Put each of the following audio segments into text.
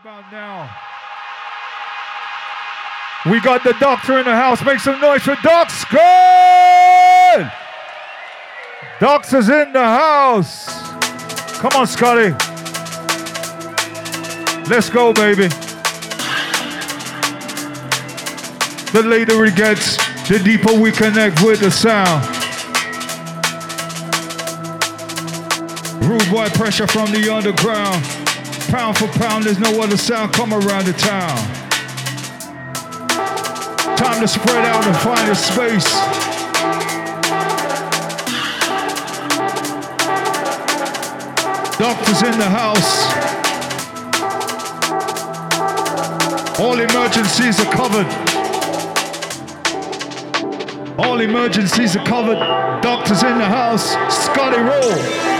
about now? We got the doctor in the house. Make some noise for Doc Scott! Doctor's in the house. Come on, Scotty. Let's go, baby. The later it gets, the deeper we connect with the sound. Rude boy pressure from the underground. Pound for pound, there's no other sound come around the town. Time to spread out and find a space. Doctors in the house. All emergencies are covered. All emergencies are covered. Doctors in the house. Scotty roll.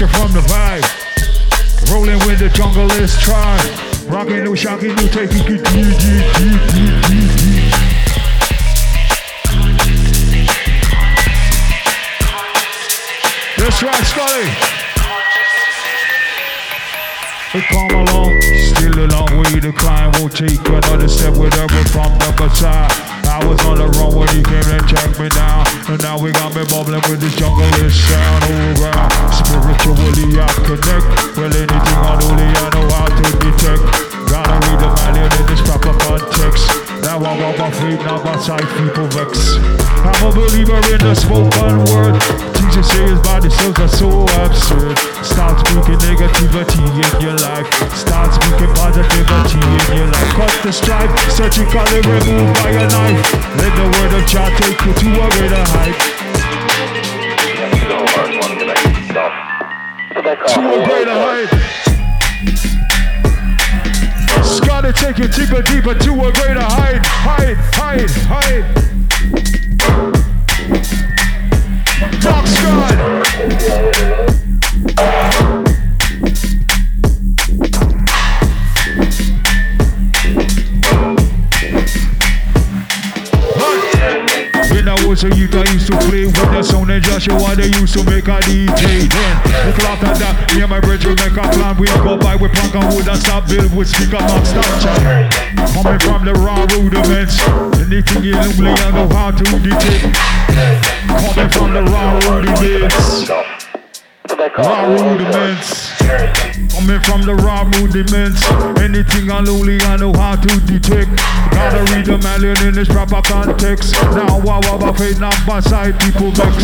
Pressure from the vibe. Rolling with the jungle is try. Rocking no shocking deep, deep. That's right, Scotty. Hey, come along, still a long way to climb. Won't take another step whatever from the side. I was on the run when he came and checked me down. And now we got me bubbling with this jungle-ish sound around. Spiritually I connect. Well, anything unholy I know how to detect. Gotta read the manual in this proper context. Now I walk my feet, not my sight, people vex. I'm a believer in the spoken word. Teacher say his body cells are so absurd. Start speaking negativity in your life. Start speaking positivity in your life. Cut the stripe, surgically remove by a knife. Let the word of God take you to a greater height. To a greater height. Gotta take you deeper, deeper to a greater height, height, height, height. Dark sky. Was a youth I used to play with the sound and Joshua they used to make a DJ then. Look after that, me and my brethren make a plan. We go by with plank and wood and stop build with speaker box stop. Coming from the raw rudiments, anything you only I know how to detect. Coming from the raw rudiments, raw rudiments. Coming from the raw rudiments, anything unruly I know how to detect. Gotta read the melon in its proper context. Now wow wow not by side people vex.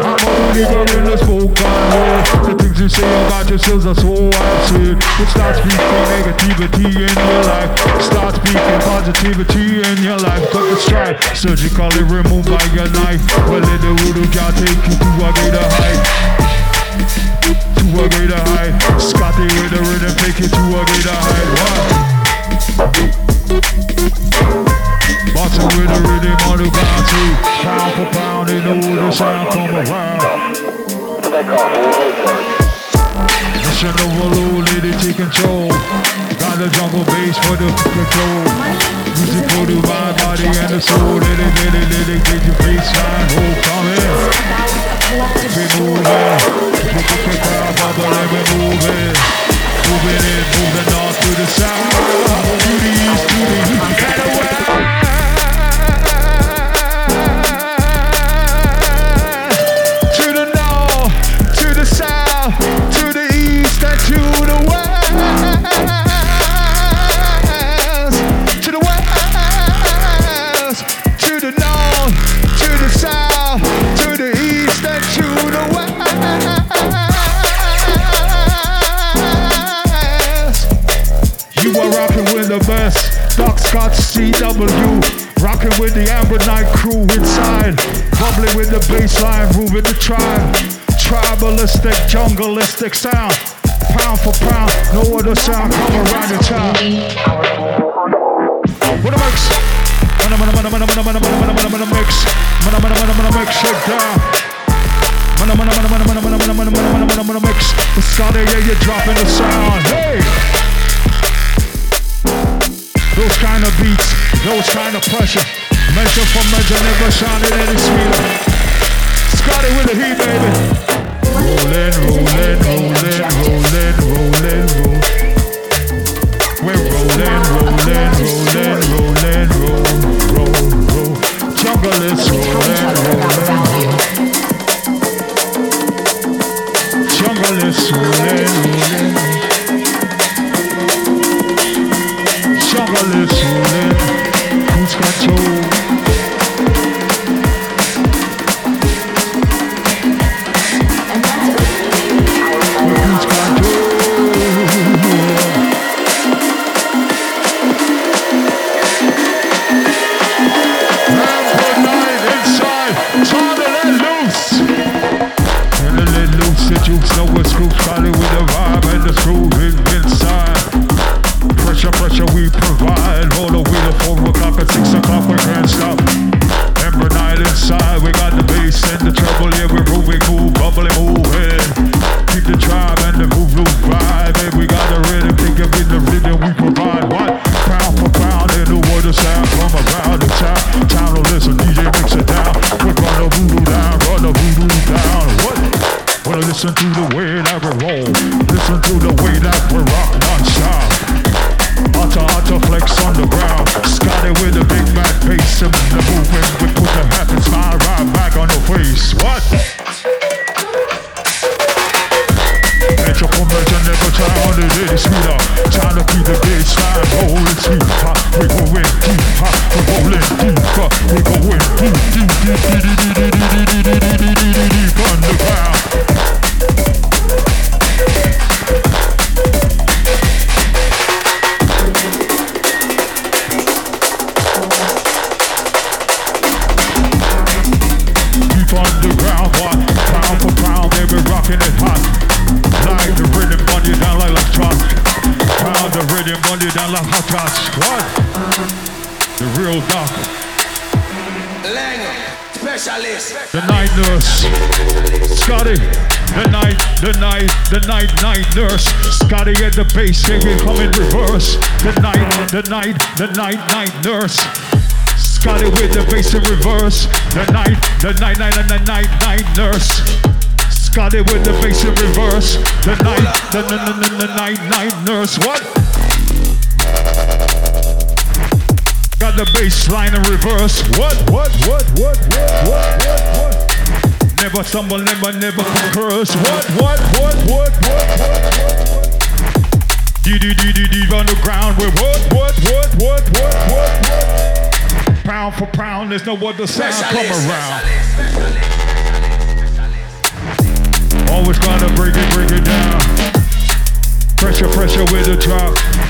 I'm a believer in the spoken word. The things you say about yourselves are so absurd. You start speaking negativity in your life. Start speaking positivity in your life. Cut the stripe, surgically removed by your knife. Well, let the voodoo jar take you to a greater height to a greater height. Scotty with the rhythm, take it to a greater height. What? Boston with the rhythm on the too. Pound for pound, they know the sound come around. Mission overload, lady take control. Got the jungle bass for the control. Music for the mind, body, and the soul. Let it, let it, let it get your baseline. Oh, come in. Keep moving. We keep it down, Baba, let me move. Moving in, moving on to the south, to the east, to the east, and away. W. Rocking with the Amber Night crew inside. Bubbling with the baseline, moving the tribe. Tribalistic, jungleistic sound. Pound for pound, no other sound come around the town. What a mix! Shake down. Let's start it, yeah, you're dropping the sound. Hey! Those kind of beats, those kind of pressure. Measure for measure, never shining any sweeter. Scotty with the heat, baby. Rollin', rollin', rollin', rollin', rollin', roll. We're rollin', rollin', rollin', rollin', real doctor. Langer, specialist. The night nurse. Scotty. The night, the night, the night, night nurse. Scotty at the bass singing, come in reverse. The night, the night, the night, night nurse. Scotty with the bass in reverse. The night, the night, night, night, night, night, night nurse. Scotty with the bass in reverse. The night, the, the, the night, night nurse. What? the bass line in reverse. What, what, what, what, what, what, what, what? Never stumble, never, never curse. What, what, what, what, what, what, what? Deep, deep, deep, deep, deep on. We're what, what, what, what, what, what, what? Pound for pound, there's no other sound come around. Always gotta break it, break it down. Pressure, pressure with the drop.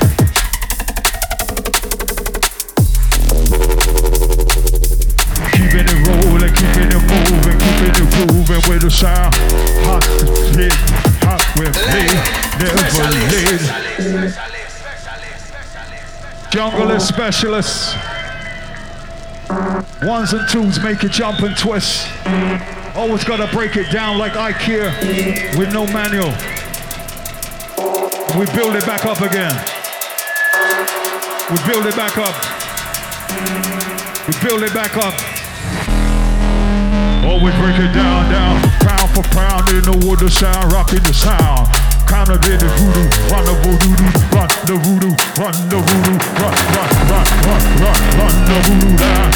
Keeping it moving, keeping it moving with the sound. Hot hit, hot with me, never lead. Jungle is specialists. Ones and twos make it jump and twist. Always gotta break it down like IKEA with no manual. We build it back up again. We build it back up. We build it back up. Always break it down, down, pound for pound in the wood, the sound, rocking the sound. Counter the voodoo, run the voodoo, run the voodoo, run the voodoo, run, run, run, run, run, run the voodoo down.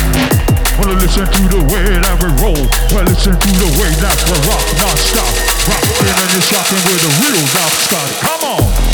Wanna listen to the way that we roll, well listen to the way that we rock non-stop. Rocking and you're shocking with the real rock start. Come on!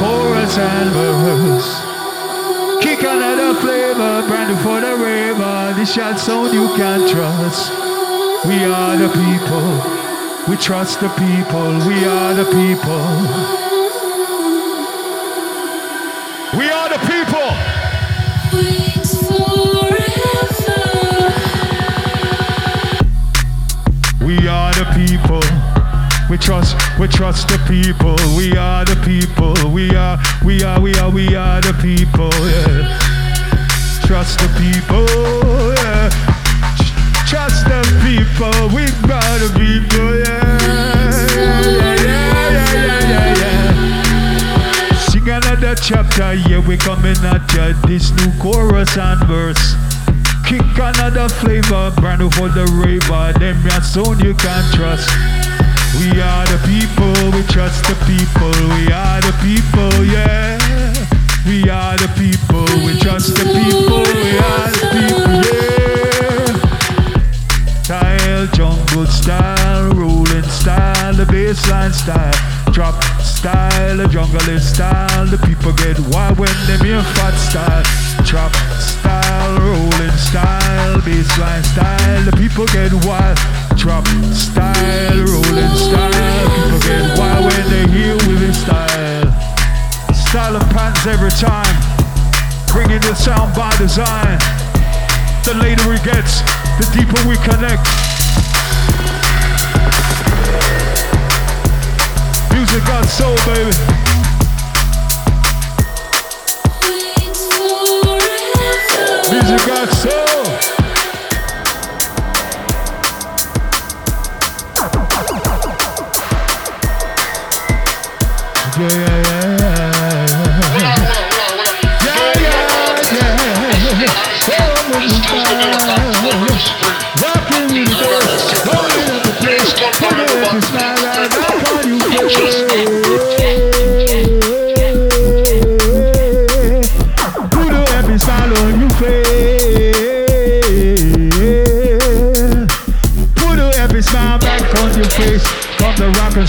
Chorus and verse. Kick another flavor, brand new for the raver. This shot sound you can trust. We are the people. We trust the people. We are the people. Trust, we trust the people. We are the people. We are, we are, we are, we are the people. Yeah. Trust the people. Yeah. Trust the people. We are the people. Yeah. Yeah, yeah, yeah, yeah, yeah. Sing another chapter, yeah, we coming at ya. This new chorus and verse. Kick another flavor, brand new for the raver. Them ya soon you can trust. We are the people, we trust the people. We are the people, yeah. We are the people, we trust the people. We are the people, yeah. Style, jungle style, rolling style, the baseline style, drop style, the jungle style. The people get wild when they hear fat style, drop style, rolling style, baseline style. The people get wild, drop style, Every time, bringing the sound by design. The later it gets, the deeper we connect. Music got soul, baby. Music got soul. Yeah.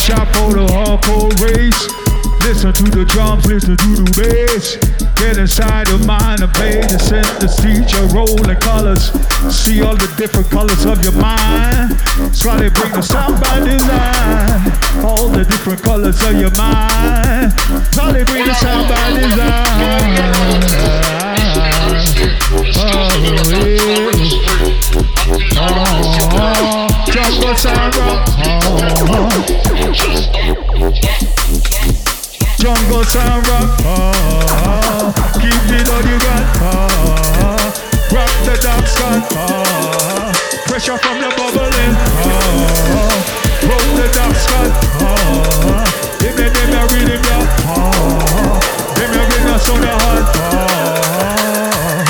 Shop for the hardcore race. Listen to the drums, listen to the bass. Get inside your mind and play the teach your rolling colors. See all the different colors of your mind. Scotty bring the sound by design. All the different colors of your mind. Scotty bring the sound by design. Oh, yeah. Oh, oh, oh. jungle sound rock. Jungle sound rock. Oh, keep it all you got. Oh, rock the dark sun. Oh, pressure from the bubbling. Oh, roll the dark sun. Oh, give me, give me a rhythm, yeah. Oh, give me, a sound of heart. Oh,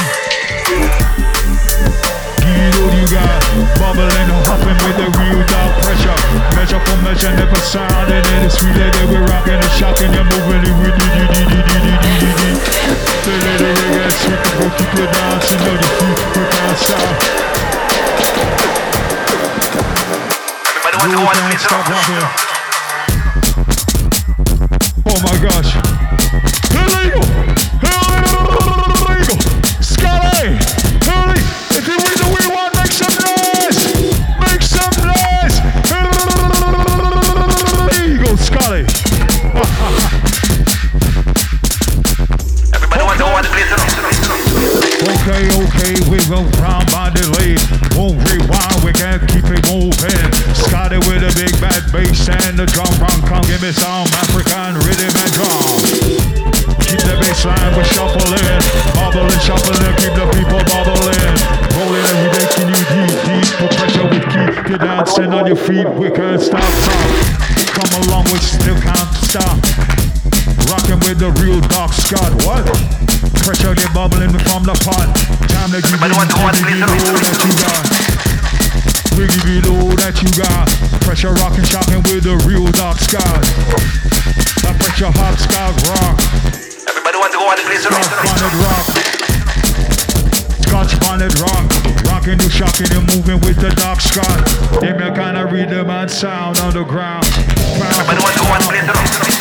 Give it all you got. Bubbling, hopping with the real dark pressure. Measure for measure, never sound. And it's sweet that we're rocking and shocking. You're moving Oh my gosh. the real dark squad. What? Pressure they bubbling from the pot. Time to give you all that you got. We give it all that you got. Pressure rockin' shocking with the real dark squad. That pressure hot squad rock. Everybody want to go on the place rock. Scotch bonnet rock. Rockin' you shockin' and moving with the dark sky. They make kinda rhythm and sound on the ground. Everybody want to go on the place rock.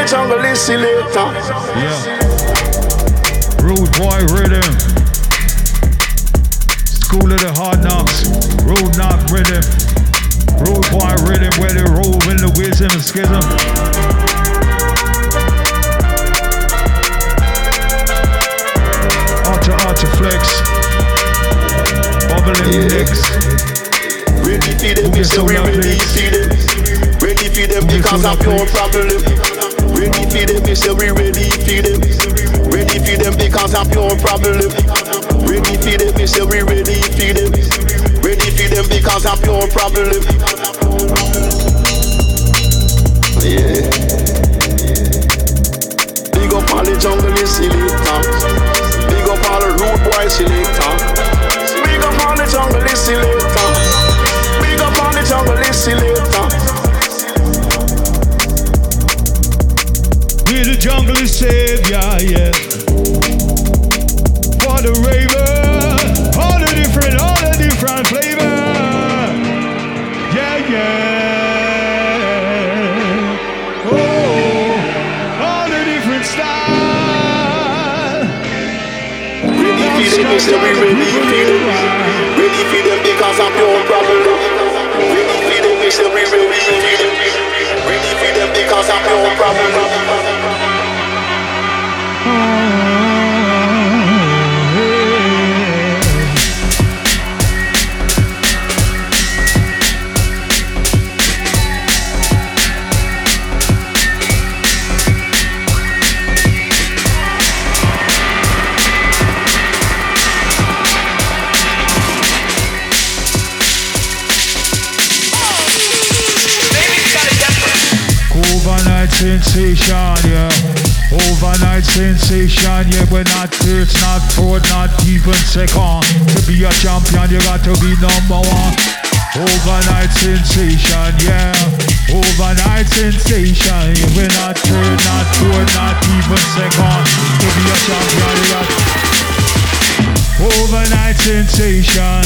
the jungle, listen. Yeah. Rude boy rhythm. School of the hard knocks. Rude knock rhythm. Rude boy rhythm where they roll in the wisdom and schism. to flex. Bubbling yeah. necks. Ready for them, Who it's a real ready for them. Ready for them because I'm no problem. Ready for them, me say we ready for them. Ready for them because I'm pure problem. Ready for them, me say we ready for them. Ready for them because I'm pure problem. Yeah. Big up all the jungle is selector. Big up all the rude boy selector. Big up all the jungle is selector. jungle savior, yeah. For the raver, all the different, all the different flavor. Yeah, yeah. Oh, all the different style. Really feel it, they we really feel it. Really feel it because I'm your brother. Really feel it, they we really feel it. Really feel it because I'm your brother. Oh. Sensation, yeah. We're not first, not fourth, not even second. To be a champion, you got to be number one. Overnight sensation, yeah. Overnight sensation, yeah. We're not third, not fourth, not even second. To be a champion, you got Overnight sensation.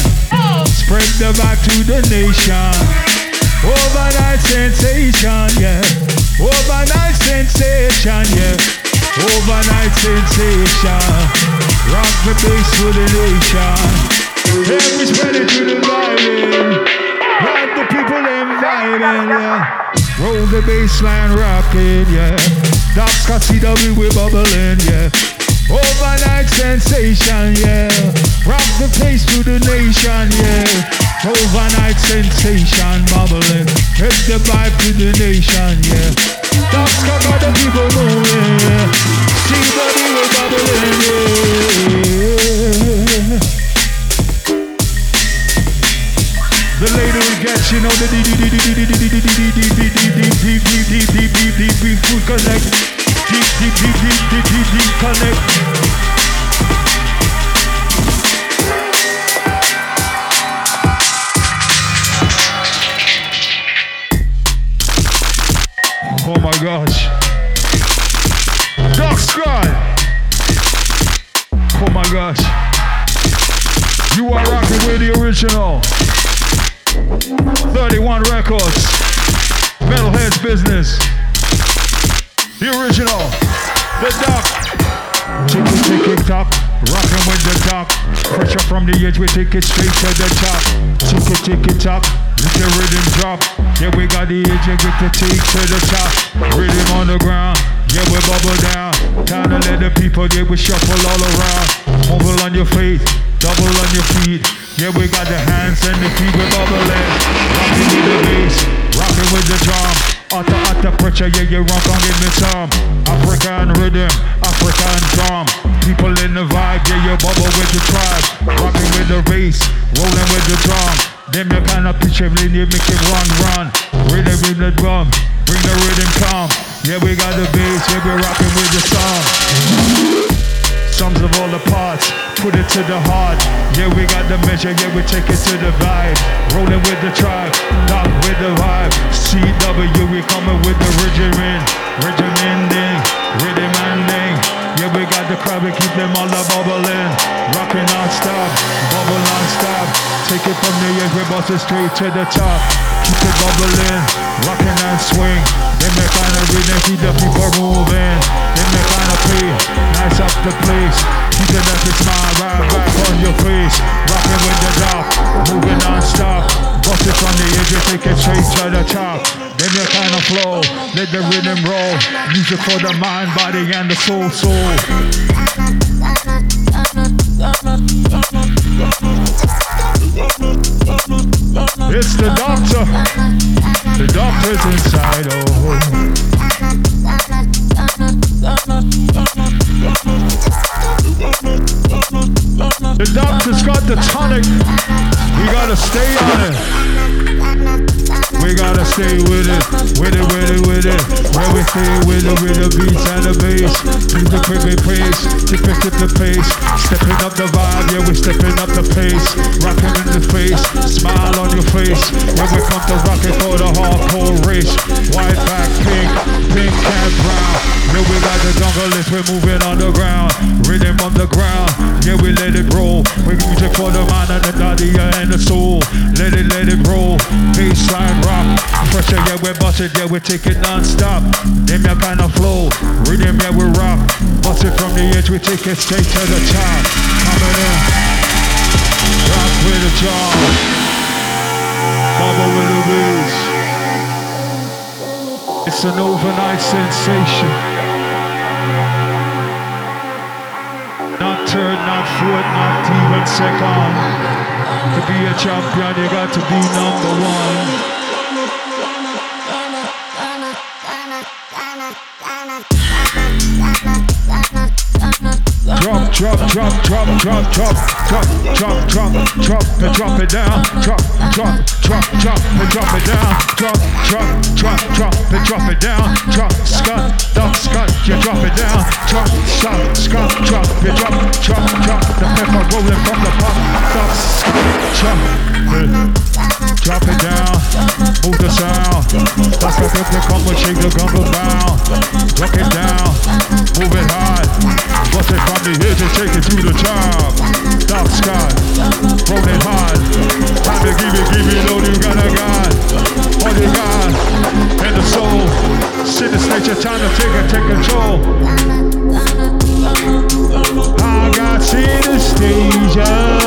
Spread the back to the nation. Overnight sensation, yeah. Overnight sensation, yeah. Overnight sensation. Rock the bass for the nation. Every spread it to the vibing. Rock the people them vibing, yeah. Roll the bassline rocking, yeah. Doc Scott CW we bubbling, yeah. Overnight sensation, yeah. Rock the place to the nation, yeah. Overnight sensation, bubbling. Hit the vibe to the nation, yeah. Doc Scott the people moving. See body we bubbling, yeah. The later it gets, you know the deep, deep, deep, deep, deep, deep, deep, deep, deep, deep, deep, deep, deep, deep, deep, deep, deep, we connect. Deep, deep, deep, deep, deep, deep, deep, connect. Oh my gosh. Dark Sky. Oh my gosh. You are rocking with the original. 31 Records. Metalheadz Business. The original. The Doc. Ticky ticky tock. Rocking with the Doc. Pressure from the edge, we take it straight to the top. Ticky ticky tock. The rhythm drop. Yeah, we got the and get the take to the top. Rhythm on the ground. Yeah, we bubble down. Time to let the people, yeah, we shuffle all around. Mobile on your feet, double on your feet. Yeah, we got the hands and the feet, we bubbling. Rocking with the bass, rocking with the drum. Utter, utter pressure, yeah, you rock on, give me some. African rhythm, African drum. People in the vibe, yeah, you bubble with the tribe. Rocking with the bass, rolling with the drum. Them you kind of picture, then you make it run, run. Rhythm with the drum, bring the rhythm calm. Yeah, we got the bass, yeah, we rocking with the song. Sums of all the parts, put it to the heart. Yeah, we got the measure, yeah, we take it to the vibe. Rolling with the tribe, not with the vibe. CW, we coming with the regimen, regimenting, rhythm and ding. Yeah, we got the crowd, we keep them all a bubbling. Rocking non-stop, bubble non-stop. Take it from the edge, we bust it straight to the top. Keep it bubbling, rocking and swing. Then they kind of rhythm, keep the people moving. They of nice up the place. Keep it at the smile, right back on your face. Rocking with the drop, moving non-stop. Bust it from the edge, we take it straight to the top. Then you kind of flow, let the rhythm roll. Music for the mind, body, and the soul, soul. It's the doctor. The doctor's inside. Oh. The doctor's got the tonic. You gotta stay on it. Stay with it, with it, with it, with it. Where we stay with it, with the beats and the bass. Keep the quick pace, tip it, tip the pace. Stepping up the vibe, yeah, we stepping up the pace. Rocking in the face, smile on your face. When we come to rock it for the hardcore race. White back, pink, pink and brown. Yeah, we got the jungle we're moving on the ground. Rhythm on the ground, yeah, we let it roll. We music for the mind and the body and the soul. Let it, let it roll. Baseline rock. Pressure, yeah, we're busted, yeah, we take it non-stop. Them that kind of flow. Rhythm, yeah, we rock. Bust it from the edge, we take it straight to the top. Coming in. Rock with the jaw. Bubble with the beats. It's an overnight sensation. Third, not fourth, not even second. To be a champion, you got to be number one. Drop, drop, drop, drop, drop, drop, drop, drop, drop, and drop it down. Drop, drop, drop, drop, and drop it down. Drop, drop, drop, drop, and drop it down. Drop, Scott, dump, Scott, you drop it down. Drop, Scott, Scott, drop, you drop, drop, drop. The pepper rolling from the pop. Drop, Scott, drop, drop it down. Move the sound. That's the flip the combo, shake the gumbo bound. Rock it down, move it hard. Bust it from the edge and take it to the top. Dark sky, roll it hard. Time to give it, give it all you got, I got. All you got, and the soul. Sit the stage, your time to take it, take control. I got see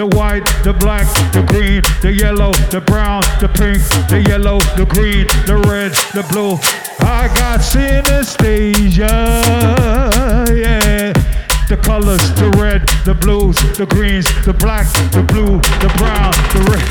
the white, the black, the green, the yellow, the brown, the pink, the yellow, the green, the red, the blue. I got synesthesia. Yeah. The colors, the red, the blues, the greens, the black, the blue, the brown, the red.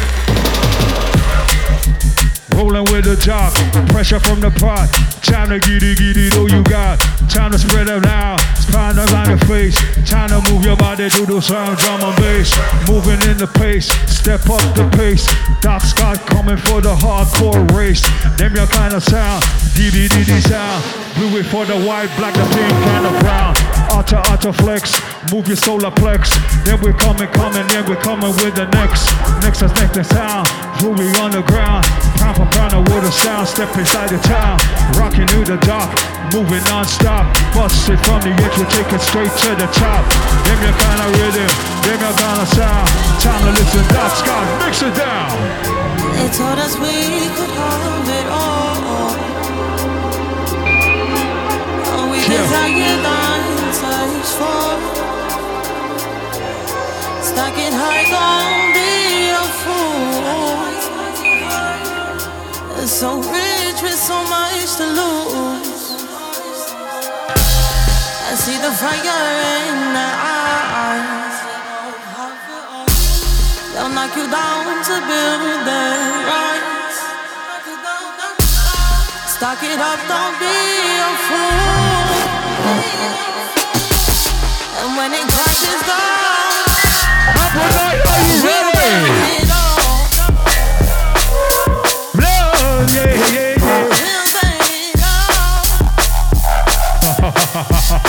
Rolling with the jock, pressure from the pot. Time to get it, all you got. Time to spread it out. To line your face. Time to move your body to the sound, drum and bass. Moving in the pace, step up the pace. Doc Scott coming for the hardcore race. Them your kind of sound, diddy sound. Blue it for the white, black, the pink, and the brown. Auto, auto flex, move your solar plex. Then we're coming, coming, then we're coming with the next. Next is next is sound. Moving on the ground. Pound for pound with a sound. Step inside the town. Rocking through the dark. Moving non-stop. Bust it from the edge, we take it straight to the top. Them your kind of rhythm, them your kind of sound. Time to listen, Doc Scott, mix it down. They told us we could have it all. Oh, we Yeah. desired answers for. Stuck in high, don't be a fool. So rich with so much to lose. See the fire in their eyes. They'll knock you down to build their rise. Stock it up, don't be a fool. And when it crashes down, are you ready? bury it all. Love,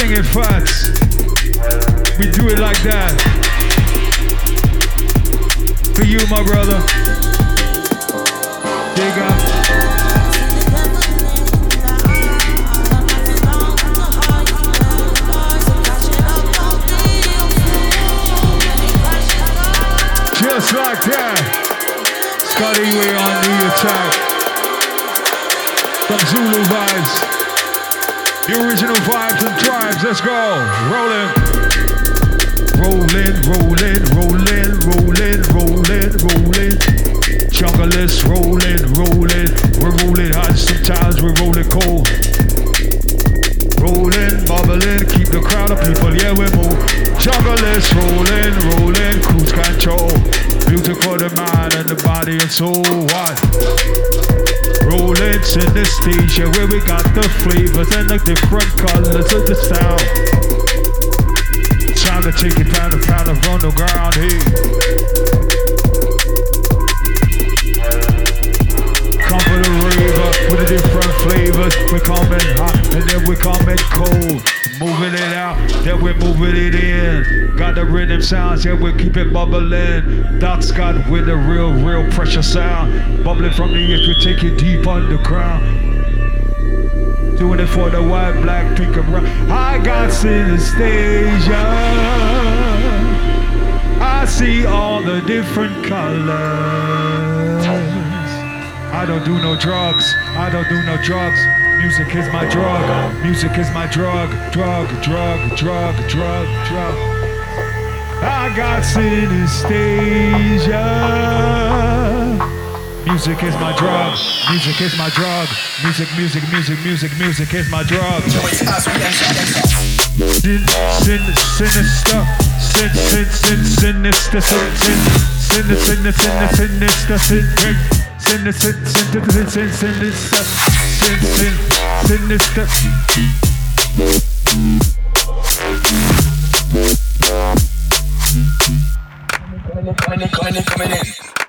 Sing it fast. We do it like that. For you, my brother. Dig up. Just like that. Scotty Way on the attack. Some Zulu vibes. The original vibes and tribes. Let's go. Rolling. Rolling, rolling, rolling, rolling, rolling, rolling. Junglist rolling, rolling. We're rolling hot. Sometimes we're rolling cold. Rolling, bubbling, keep the crowd of people, yeah, we move. Junglist rolling, rolling, cruise control. For the mind and the body and soul. What? Rolling in the stage, where we got the flavors and the different colors of the sound. Time to take it pound to pound and run the ground, hey. Come for the raver with the different flavors. We're coming hot and then we're coming cold. Moving it out, then we're moving it in. Got the rhythm sounds, yeah, we keep it bubbling. Doc Scott with the real, real pressure sound. Bubbling from the earth, we take it deep underground. Doing it for the white, black, pink, and brown. I got synesthesia. I see all the different colors. I don't do no drugs. I don't do no drugs. Music is my drug. Music is my drug. Drug, drug, drug, drug, drug. I got synesthesia. Music is my drug. Music is my drug. Music, music, music, music, music is my drug. Sin, sin, sinister. Sin, sin, sin, sinister. Sin, sin, sin, sin, sin, sinister. Sin, sin, sin, sin, sin, sin, sin, sinister. Sin, sin, sinister. Coming in, coming in, coming in.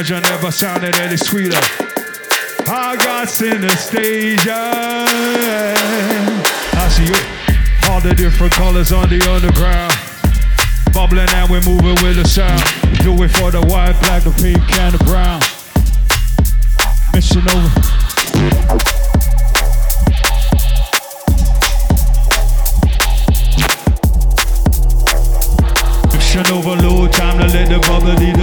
Measure never sounded any sweeter. I got synesthesia. I see you. All the different colors on the underground. Bubbling and we're moving with the sound. Do it for the white, black, the pink, and the brown. Mission over. Overload, time to let the bubbly, the DBD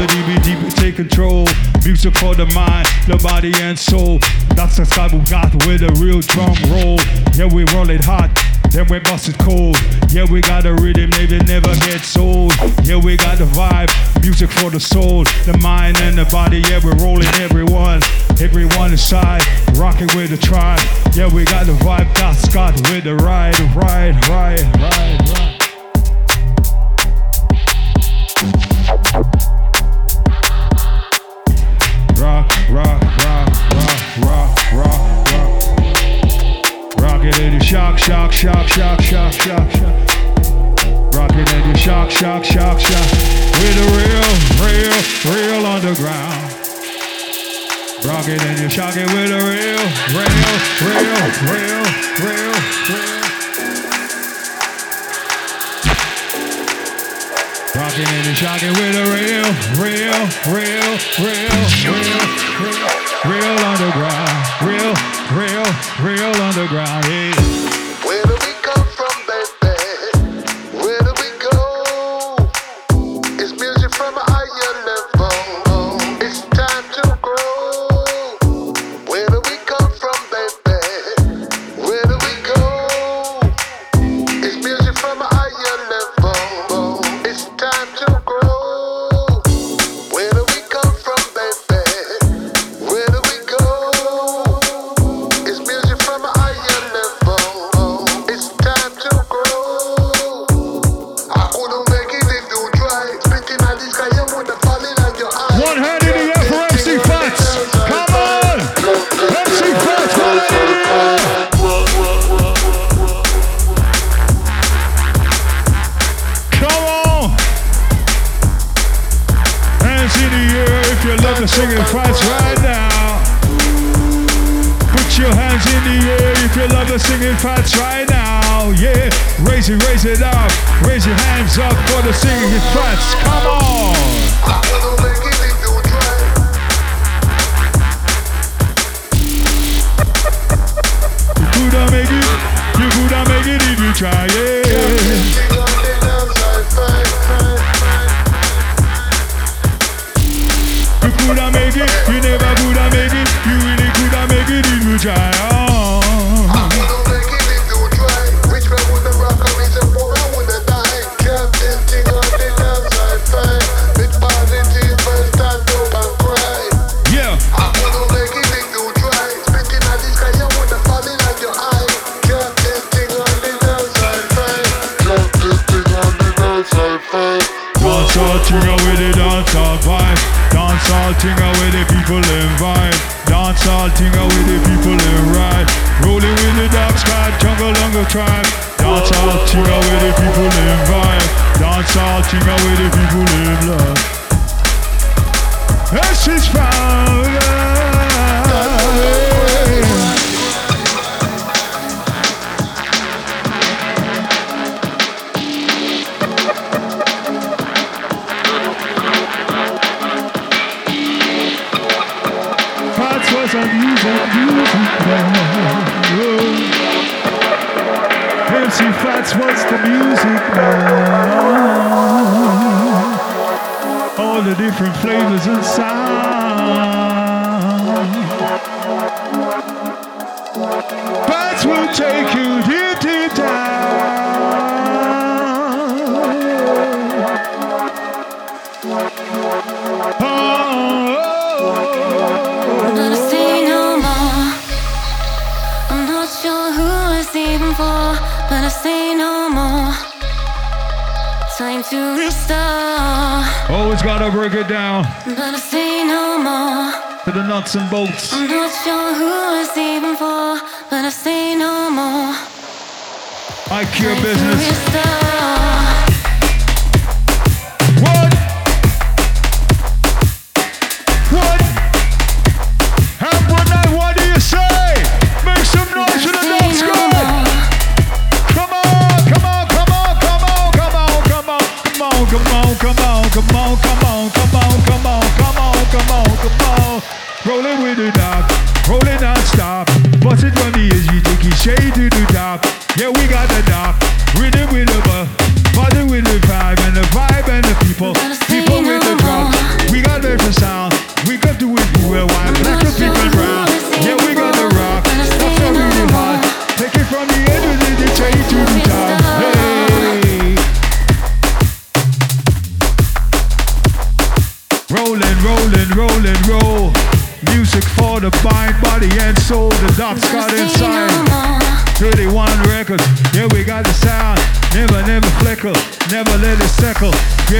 take control. Music for the mind, the body and soul. That's the type we got with a real drum roll. Yeah, we roll it hot, then we bust it cold. Yeah, we got a rhythm, maybe never gets old. Yeah, we got the vibe, music for the soul, the mind and the body. Yeah, we're rolling everyone, everyone inside, rocking with the tribe. Yeah, we got the vibe, that's got with the ride, ride, ride, ride, ride. shock, shock, shock, shock, shock. Rocking at you shock, shock, shock, shock. We're the real, real, real underground. Rocking and you're shocking with the real, real, real, real, real, real. Rocking and you're shocking with the real, real, real, real, real, real, real underground, real, real, real underground. Yeah. what's the music now? All the different flavors and sounds. Will take you. Oh, Always gotta break it down. But I say no more. To the nuts and bolts. I'm not sure who it's even for, but I say no more. I cure business.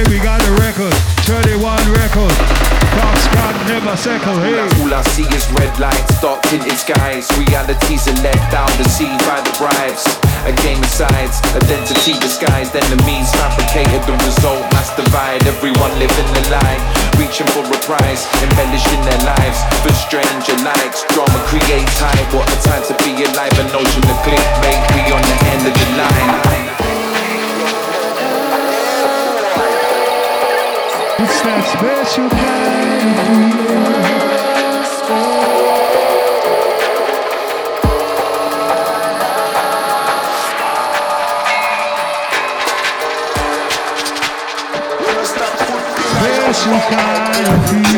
we got the record. 31 record. Cops can never settle, hey. All I see is red lights, dark tinted skies. Realities are let down the sea by the bribes. A game of sides, identity disguised. Enemies fabricated the result, mass divide. Everyone living the lie. Reaching for a prize, embellishing their lives. For stranger likes, drama create hype. What a time to be alive. An ocean of clickbait, we on the end of the line. It's that special kind of feeling. some kind of feeling.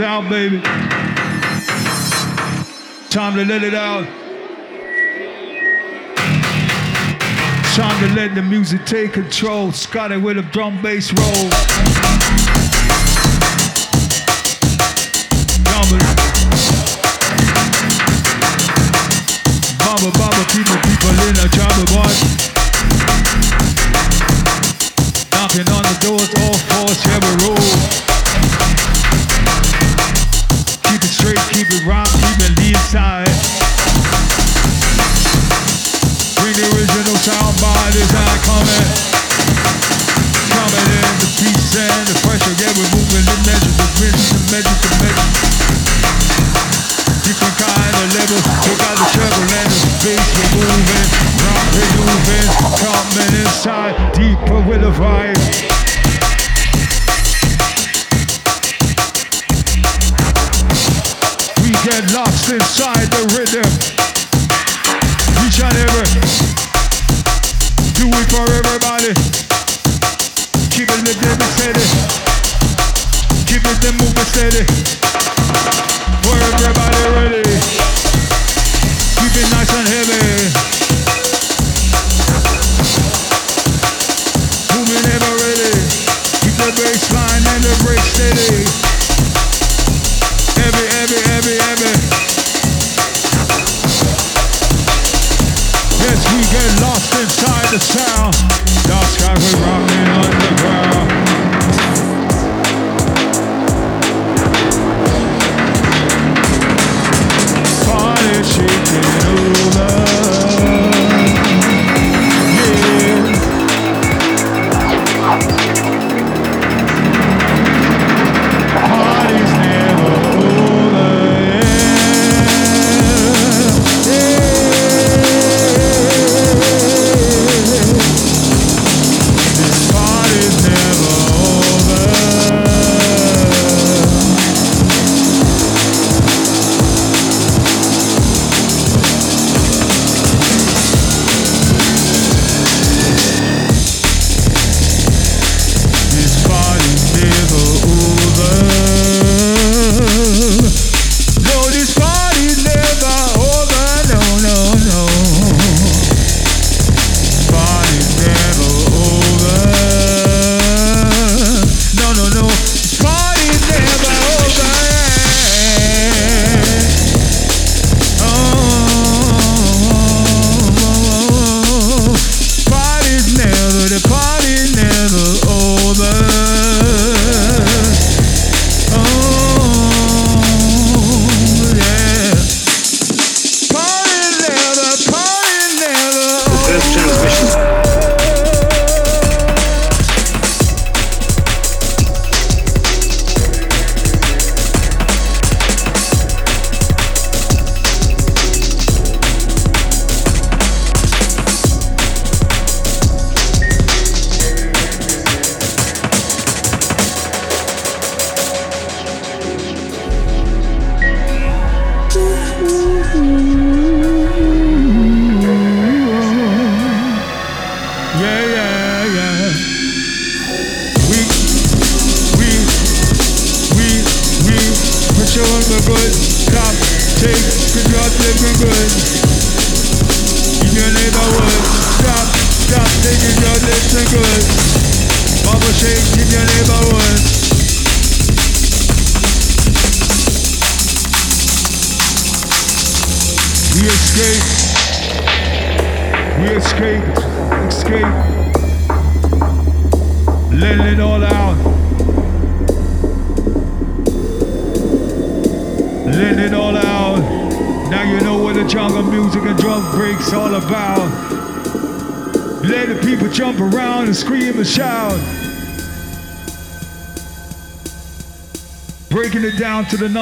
Out, baby. Time to let it out. Time to let the music take control. Scotty with a drum bass roll. Mama, mama, mama, people, people in a trouble, boy.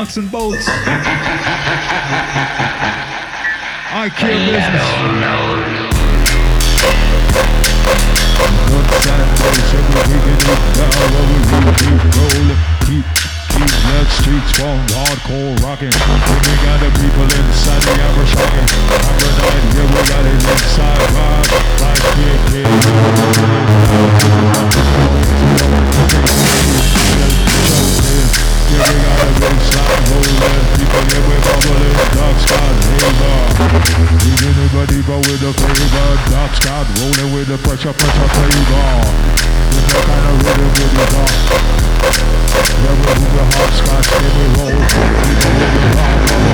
and bolts. I kill business. Streets from hardcore. We got the people inside the ever shocking. Yeah, we got it inside vibe. Like big we got a good shot holding People that we bubbling Doc Scott Haver Using the Godiva with the flavor Doc Scott rolling with the pressure, pressure flavor With that kind of rhythm with the rock Yeah, we move the hopscotch, yeah, we roll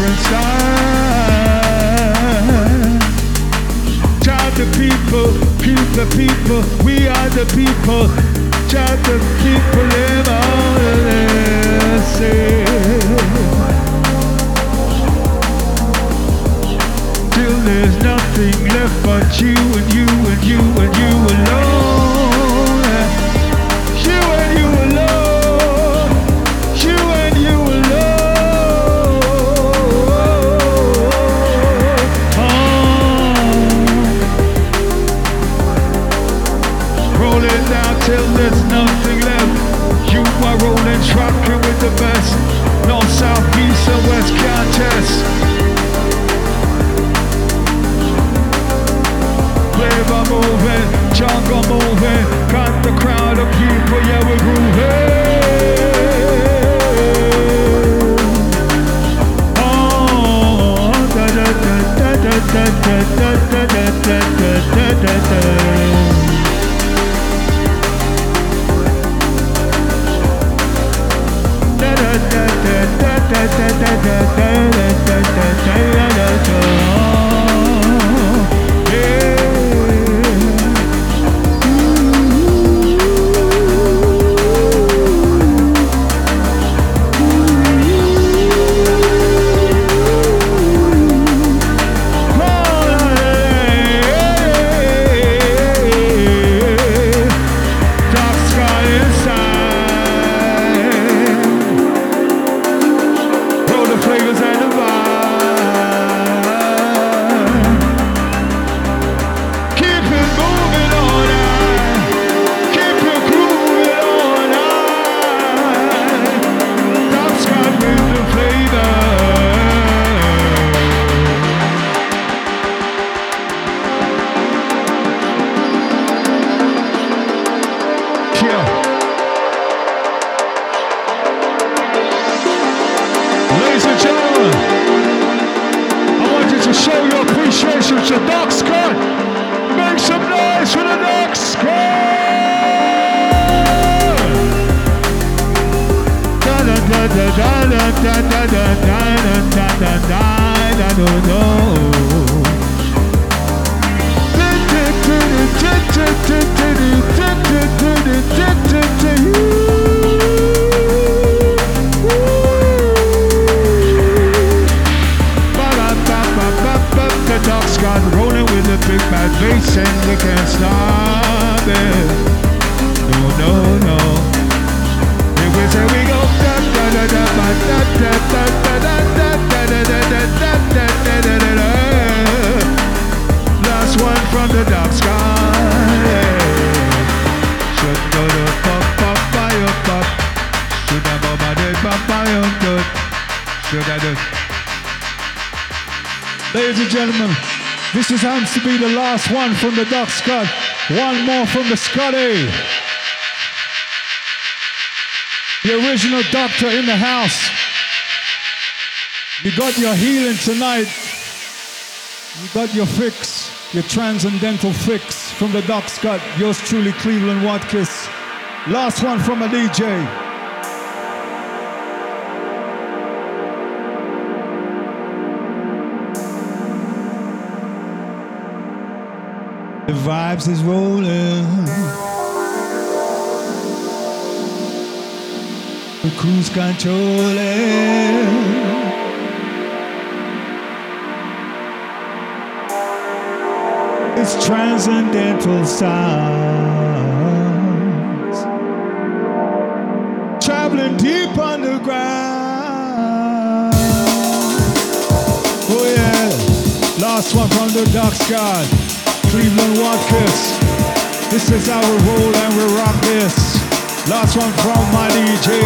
different style people, we are the people, try to keep them all the lesson. Till there's nothing left but you and you. One from the Doc Scott. One more from the Scotty. The original doctor in the house. You got your healing tonight. You got your fix, your transcendental fix from the Doc Scott. Yours truly, Cleveland Watkiss. Last one from a DJ. The vibes is rolling. The cruise controlling. It's transcendental sounds traveling deep underground. Oh yeah, last one from the dark sky, Cleveland Watkiss. This is our we roll and we rock this. Last one from my DJ.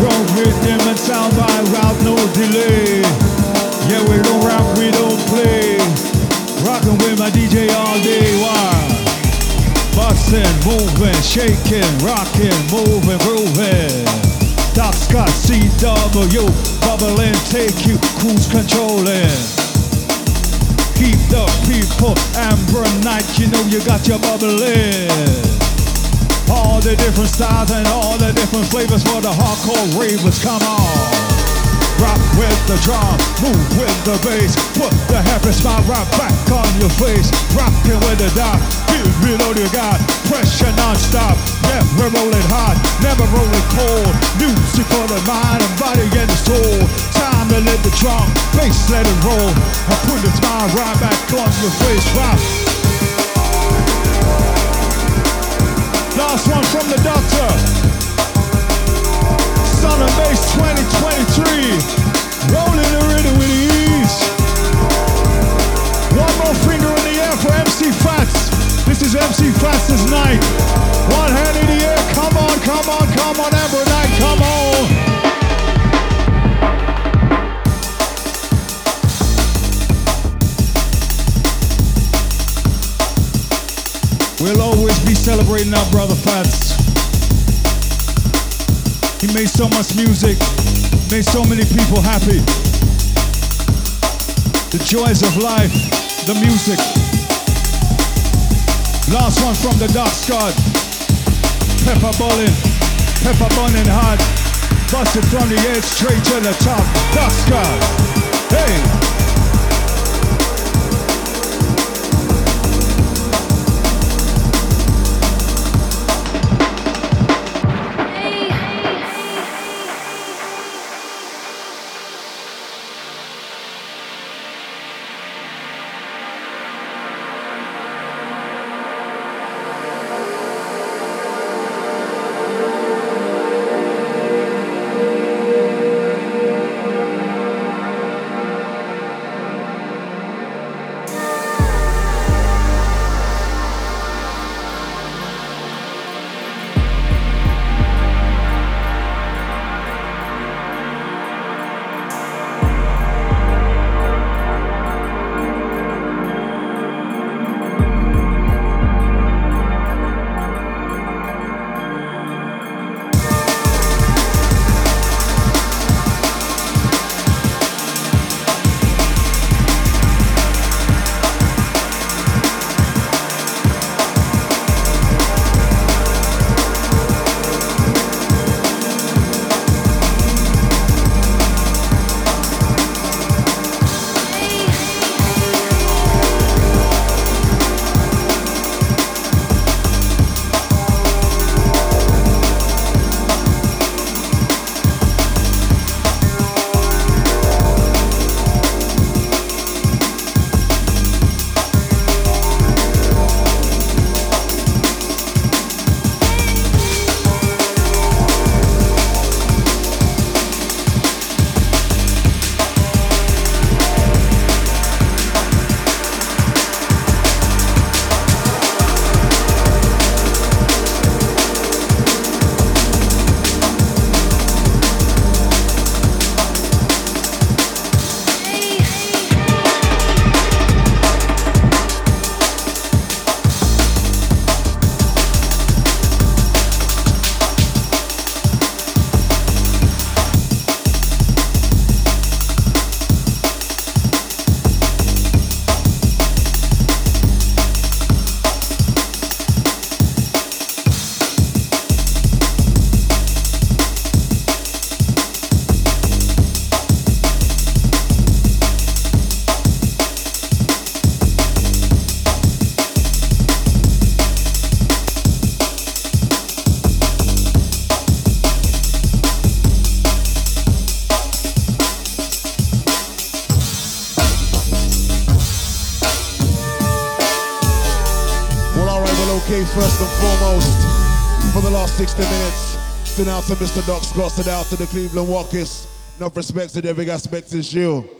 Roll rhythm and sound by route, no delay. Yeah, we don't rap, we don't play. Rockin' with my DJ all day, why? Bustin', moving, shaking, rockin', moving, grooving. Doc Scott, CW, bubbling, take you, cruise controlling. Keep the people, Amber Night, you know you got your bubbling. All the different styles and all the different flavors for the hardcore ravers, come on. Rock with the drum, move with the bass. Put the happy smile right back on your face. Rockin' with the dot, give me all you got. Pressure non-stop, we're rolling hot, never rolling cold. Music for the mind and body and the soul. Time to let the drum, bass let it roll. I put the smile right back on your face. Rock. Last one from the doctor. Sun and Bass 2023. Rolling the rhythm with ease. One more finger in the air for MC Fats. This is MC Fats' night. One hand in the air. Come on, come on, come on, Amber Night, come on. Celebrating our brother Fats. He made so much music, made so many people happy. The joys of life, the music. Last one from the Doc Scott. Pepper bowling, pepper burning hot. Busted from the edge straight to the top. Doc Scott. Hey. Send out to Mr. Doc Scott, send out to the Cleveland Watkiss. Enough respect to every aspect is you.